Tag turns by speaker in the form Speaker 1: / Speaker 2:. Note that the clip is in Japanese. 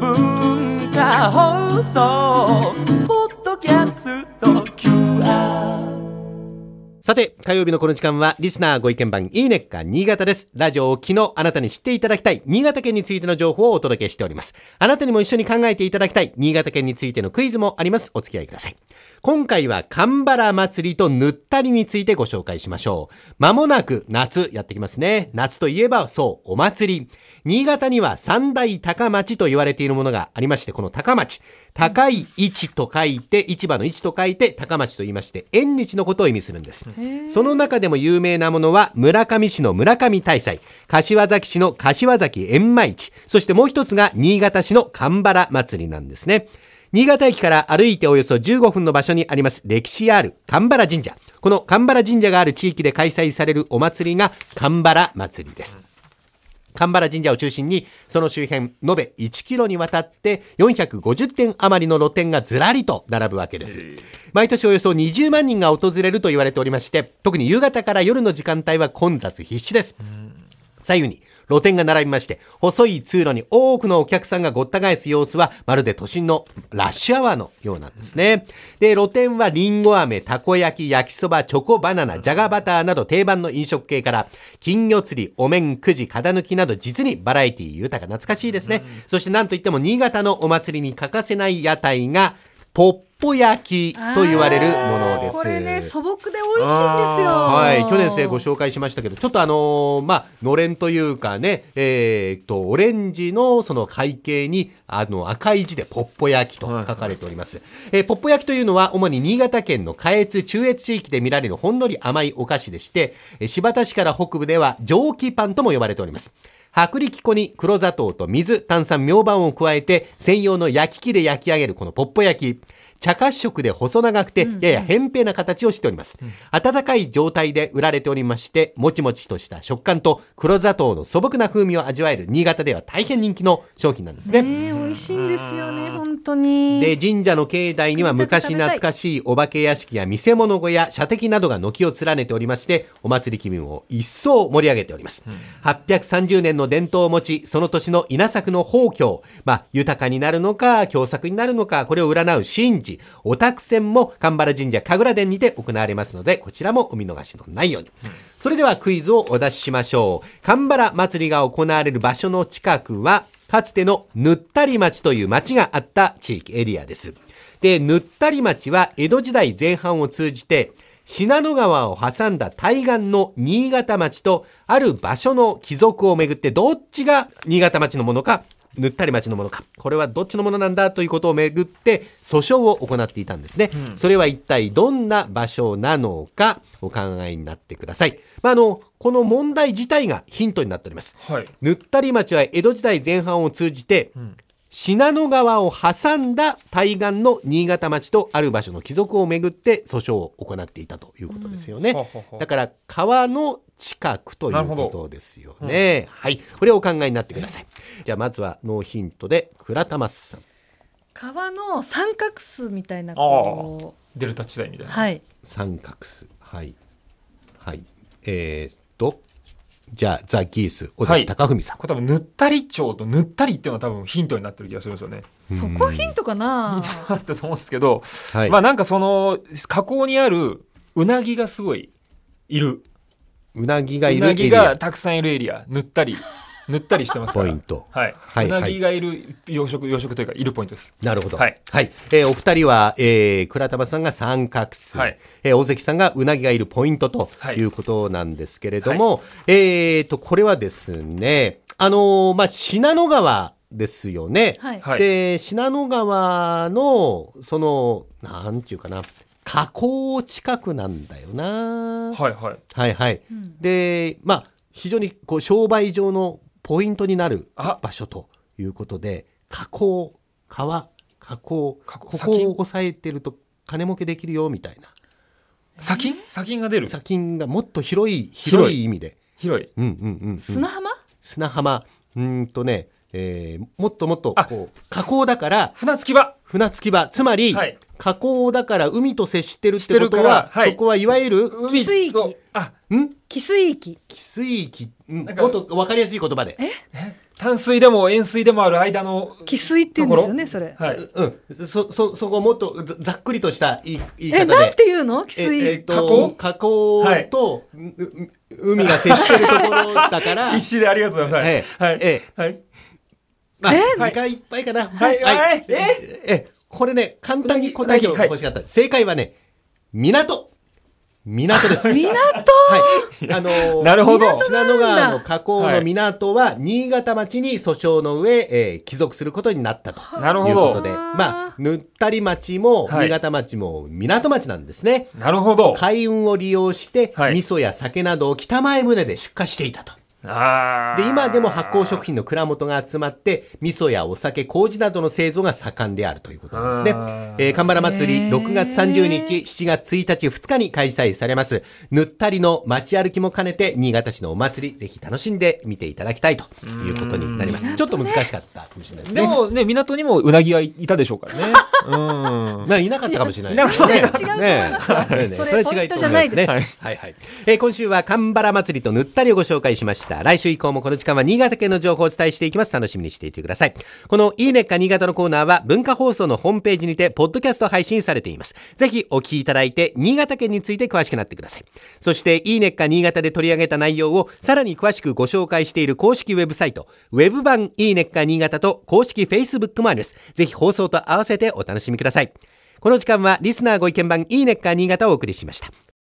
Speaker 1: 文化放送。
Speaker 2: さて、火曜日のこの時間は、リスナーご意見番、いいねっか新潟です。ラジオを昨日あなたに知っていただきたい、新潟県についての情報をお届けしております。あなたにも一緒に考えていただきたい、新潟県についてのクイズもあります。お付き合いください。今回は、神原祭りとぬったりについてご紹介しましょう。まもなく夏やってきますね。夏といえば、そう、お祭り。新潟には三大高町と言われているものがありまして、この高町。高い位置と書いて、市場の位置と書いて、高町と言いまして、縁日のことを意味するんです。その中でも有名なものは、村上市の村上大祭、柏崎市の柏崎閻魔市、そしてもう一つが新潟市の神原祭りなんですね。新潟駅から歩いておよそ15分の場所にあります歴史ある神原神社。この神原神社がある地域で開催されるお祭りが神原祭りです。神原神社を中心に、その周辺、延べ1キロにわたって450店余りの露店がずらりと並ぶわけです。毎年およそ20万人が訪れると言われておりまして、特に夕方から夜の時間帯は混雑必至です。左右に露店が並びまして、細い通路に多くのお客さんがごった返す様子は、まるで都心のラッシュアワーのようなんですね。で、露店はリンゴ飴、たこ焼き、焼きそば、チョコバナナ、じゃがバターなど定番の飲食系から、金魚釣り、お面、くじ、肩抜きなど実にバラエティ豊か懐かしいですね。そしてなんといっても新潟のお祭りに欠かせない屋台が、ポッポ焼きと言われるものです。
Speaker 3: これね素朴で美味しいんですよ
Speaker 2: はい、去年生ご紹介しましたけど、ちょっとあのーまあ、のれんというかね、えーっと、オレンジのその背景に、あの、赤い字でポッポ焼きと書かれております。えーポッポ焼きというのは、主に新潟県の下越、中越地域で見られるほんのり甘いお菓子でして、えー新発田市から北部では蒸気パンとも呼ばれております。薄力粉に黒砂糖と水、炭酸、明板を加えて、専用の焼き器で焼き上げるこのポッポ焼き。茶褐色で細長くて、やや扁平な形をしております。温かい状態で売られておりまして、もちもちとした食感と黒砂糖の素朴な風味を味わえる新潟では大変人気の商品なんですね。
Speaker 3: ね美味しいんですよね本当に
Speaker 2: で、神社の境内には昔懐かしいお化け屋敷や見せ物小屋、射的などが軒を連ねておりまして、お祭り気分を一層盛り上げております。830年の伝統を持ち、その年の稲作の豊穣、まあ、豊かになるのか、凶作になるのか、これを占う神事、お宅戦も神原神社神楽殿にて行われますので、こちらもお見逃しのないように。それではクイズをお出ししましょう。神原祭りが行われる場所の近くは、かつてのぬったり町という町があった地域エリアです。で、ぬったり町は江戸時代前半を通じて、信濃川を挟んだ対岸の新潟町とある場所の帰属をめぐってどっちが新潟町のものか、ぬったり町のものか、これはどっちのものなんだということをめぐって訴訟を行っていたんですね。それは一体どんな場所なのかお考えになってください。まあ、あの、この問題自体がヒントになっております。
Speaker 4: はい。
Speaker 2: ぬったり町は江戸時代前半を通じて、信濃川を挟んだ対岸の新潟町とある場所の帰属をめぐって訴訟を行っていたということですよね。
Speaker 4: ほうほうほう
Speaker 2: だから川の近くということですよね。はい。これをお考えになってください。じゃあまずはノーヒントで倉玉さん。
Speaker 3: 川の三角巣みたいなこう
Speaker 4: デルタ地帯みたいな。
Speaker 3: はい
Speaker 2: 三角巣。はい。はい。えー、っと、じゃあザ・ギース、尾崎貴文さん。
Speaker 4: これ多分ぬったり町とぬったりっていうのは多分ヒントになってる気がするんですよね。
Speaker 3: そこヒントかな？
Speaker 4: だったと思うんですけど、
Speaker 2: はい。
Speaker 4: まあなんかその河口にあるうなぎがすごいいる。
Speaker 2: うなぎが
Speaker 4: う
Speaker 2: いるエ
Speaker 4: なぎが
Speaker 2: リア。
Speaker 4: たくさんいるエリア。ぬったり。ぬったりしてますから。
Speaker 2: ポイント
Speaker 4: はい。
Speaker 2: はいう
Speaker 4: なぎがいる養殖、養殖というかいるポイントです。
Speaker 2: なるほど。は
Speaker 4: はいい。
Speaker 2: えーお二人は、えー、倉玉さんが三角巣。
Speaker 4: はい
Speaker 2: えー大関さんがうなぎがいるポイントと
Speaker 4: はい
Speaker 2: いうことなんですけれども、えーと、これはですね、あのーまあ、信濃川ですよね。
Speaker 3: はい
Speaker 4: はい
Speaker 2: で、信濃川の、その、なんていうかな、河口近くなんだよな。
Speaker 4: はいはい。
Speaker 2: はいはい。で、まあ、非常にこう商売上のポイントになる
Speaker 4: あ。
Speaker 2: 場所ということで、河口、川、河口、
Speaker 4: 河口
Speaker 2: ここを抑えてると金儲けできるよみたいな。
Speaker 4: 砂金？砂金が出る？
Speaker 2: 砂金がもっと広い、
Speaker 4: 広い。
Speaker 2: 意味で。
Speaker 4: 広い。
Speaker 2: うんうんうん、うん。
Speaker 3: 砂浜？
Speaker 2: 砂浜、うーんとね、えーもっともっと
Speaker 4: あ。
Speaker 2: こう、河口だから、
Speaker 4: 船着き場。
Speaker 2: 船着き場、つまり、
Speaker 4: はい
Speaker 2: 河口だから海と接してるってことは、
Speaker 4: はい。
Speaker 2: そこはいわゆる、
Speaker 4: 海
Speaker 3: 水域
Speaker 4: とあ
Speaker 2: ん？
Speaker 3: 汽水域
Speaker 2: 汽水域、うん。
Speaker 4: なんか
Speaker 2: もっとわかりやすい言葉で。
Speaker 4: 淡水でも塩水でもある間の
Speaker 3: 汽水って言うんですよねそれ。
Speaker 4: はい。
Speaker 2: うん。そ、そ、そこもっとざざっくりとした言い言い
Speaker 3: え
Speaker 2: 方で。
Speaker 3: なんて言うの？汽
Speaker 2: え
Speaker 3: 水、
Speaker 2: えっと、河口と、う海が接してるところだから、
Speaker 4: 一周でありがとうございます。
Speaker 2: ええ。
Speaker 4: はい。
Speaker 2: え
Speaker 4: はい。
Speaker 2: まあ、
Speaker 3: え？
Speaker 2: 時間いっぱいかな。
Speaker 4: はい。はい。え？
Speaker 2: え、これね、簡単に答えてほしかった。正解はね、港。港です。
Speaker 3: 港？
Speaker 2: はい。あのー
Speaker 4: なるほど
Speaker 2: 信濃川の河口の港は、新潟町に訴訟の上、えー帰属することになったと。
Speaker 4: なるほど
Speaker 2: いうことで、まあ、ぬったり町も、
Speaker 4: はい
Speaker 2: 新潟町も港町なんですね。
Speaker 4: なるほど
Speaker 2: 海運を利用して、
Speaker 4: はい
Speaker 2: 味噌や酒などを北前船で出荷していたと。で、今でも発酵食品の蔵元が集まって、味噌やお酒、麹などの製造が盛んであるということなんですね。えー、神原祭り、
Speaker 3: へー
Speaker 2: 6月30日、7月1日、2日に開催されます。ぬったりの街歩きも兼ねて、新潟市のお祭り、ぜひ楽しんで見ていただきたいということになります。ちょっと難しかったかもしれないですね。
Speaker 4: でもね港にもうなぎはいいたでしょうからねうん
Speaker 2: まあ、いなかったかもしれないですね。
Speaker 3: 違うそれポイントじゃないです
Speaker 2: ね。はいはい。えー今週は神原祭りとぬったりをご紹介しました。来週以降もこの時間は新潟県の情報をお伝えしていきます。楽しみにしていてください。このいいねっか新潟のコーナーは文化放送のホームページにて、ポッドキャスト配信されています。ぜひお聞きいただいて、新潟県について詳しくなってください。そして、いいねっか新潟で取り上げた内容をさらに詳しくご紹介している公式ウェブサイト、ウェブ版いいねっか新潟と公式 Facebook もあります。ぜひ放送と合わせてお楽しみください。この時間はリスナーご意見番いいねっか新潟をお送りしました。